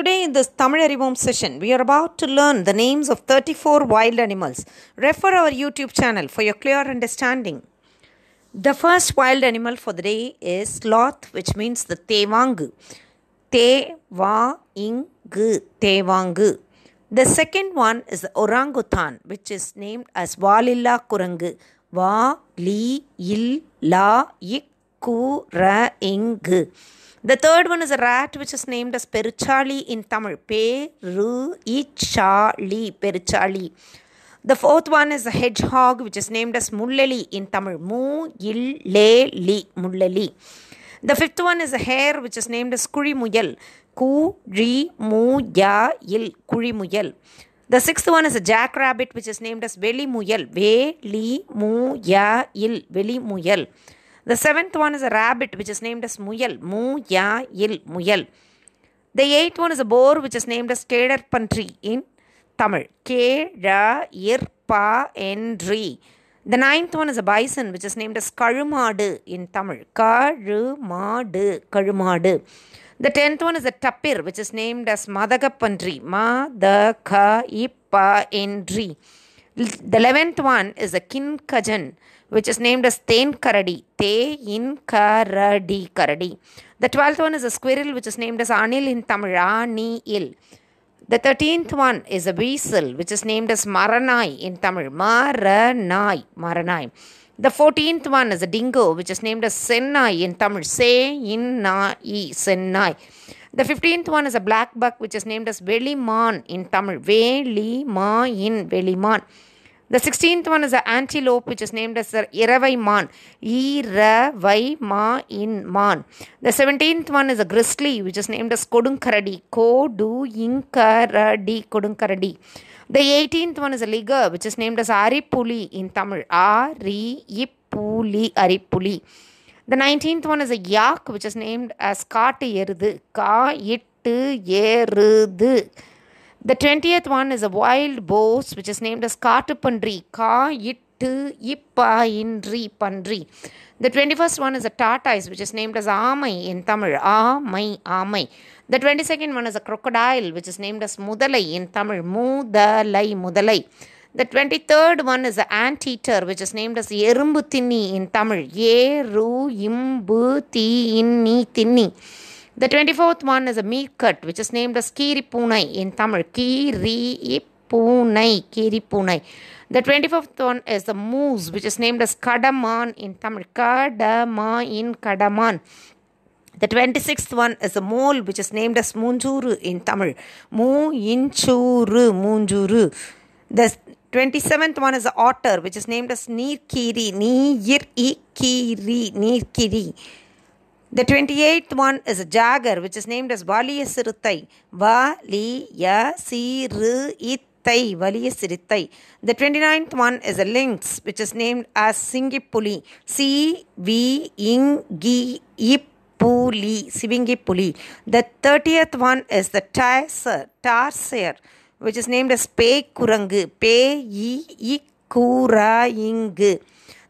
Today, in this Tamil Arivom session, we are about to learn the names of 34 wild animals. Refer our YouTube channel for your clear understanding. The first wild animal for the day is sloth, which means the tevangu. Te-va-ing-gu, tevangu. The second one is the orangutan, which is named as Valilla kurangu. Va-li-il-la-ik-ku-ra-ing-gu. The third one is a rat which is named as Peruchali in Tamil. Peruchali. The fourth one is a hedgehog which is named as Mullali in Tamil. Mu-il-le-li, Mullali. The fifth one is a hare which is named as Kurimuyal. Ku-ri-mu-ya-il, Kurimuyal. The sixth one is a jackrabbit which is named as Velimuyal. Ve-li-mu-ya-il, Velimuyal. The seventh one is a rabbit which is named as Muyal. Mu-ya-il, Muyal. The eighth one is a boar which is named as Kedar Pantri in Tamil. Ke-ra-ir-pa-en-ri. The ninth one is a bison which is named as Kalumadu in Tamil. Kalumadu, Kalumadu. The tenth one is a tapir which is named as Madagapandri. Ma-da-ka-ippa-en-ri. The eleventh one is a kinkajou which is named as Ten Karadi. Te in Karadi Karadi. The twelfth one is a squirrel which is named as Anil in Tamil. Anil. The thirteenth one is a weasel which is named as Maranai in Tamil. Maranai. Maranai. The fourteenth one is a dingo which is named as Sennai in Tamil. Se in Sennai. The fifteenth one is a black buck which is named as Veliman in Tamil. Velima in Veliman. The sixteenth one is an antelope which is named as the Iravai Man. Iravai Ma in Man. The seventeenth one is a grizzly which is named as Kodunkaradi. Kodunkaradi. Kodunkaradi. The eighteenth one is a liger which is named as Aripuli in Tamil. Aripuli. Aripuli. The nineteenth one is a yak which is named as Kaatu Erudu. Ka ittu erudu. The twentieth one is a wild boar which is named as Kaatupandri. Ka ittu ippa indri pandri. The twenty-first one is a tortoise which is named as Amai in Tamil. Amai, Amai. The twenty-second one is a crocodile which is named as Mudalai in Tamil. Mudalai, Mudalai. The twenty-third one is an anteater which is named as Erumbu Tinni in Tamil. Yeru imbu ti inni. The 24th one is a meerkat which is named as Kiri Punai in Tamil. Kiri Punai. Kiri Punai. The 25th one is the moose which is named as Kadaman in Tamil. Kadama in Kadaman. The 26th one is a mole which is named as Munjuru in Tamil. Mu Inchuru Munjuru. The 27th one is the otter which is named as Neerkiri. Neer Kiri. Neerkiri. The 28th one is a jaguar which is named as Valiyasiruttai. Valiyasiruttai. Valiyasiruttai. The 29th one is a lynx which is named as Singipuli. C V Ingi Ipuli. Sivingipuli. The 30th one is the tarsier. Tarsier which is named as Pe Kurangu. Pe I Ikuraingu.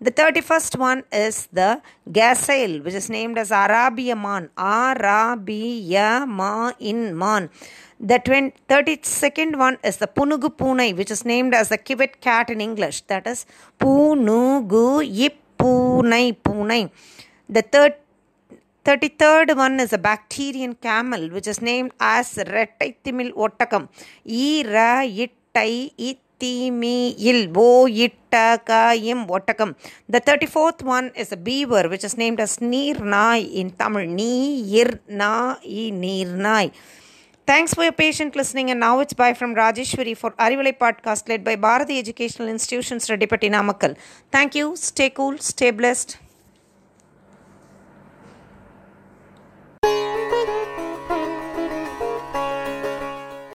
The 31st one is the gazelle, which is named as Arabia man. Arabia ma in man. The 20, 32nd one is the Punugu Punai, which is named as the civet cat in English. That is Punugu Ippunai Punai. The third 33rd one is a Bactrian camel which is named as Rettaithimil Ottakam. E ra ittai ittimil bo ittakayim ottakam. The 34th one is a beaver which is named as Nirnai in Tamil. Nirnai Nirnai. Thanks for your patient listening and now it's bye from Rajeshwari for Arivalai podcast led by Bharathi Educational Institutions Redipati Namakkal. Thank you. Stay cool. Stay blessed.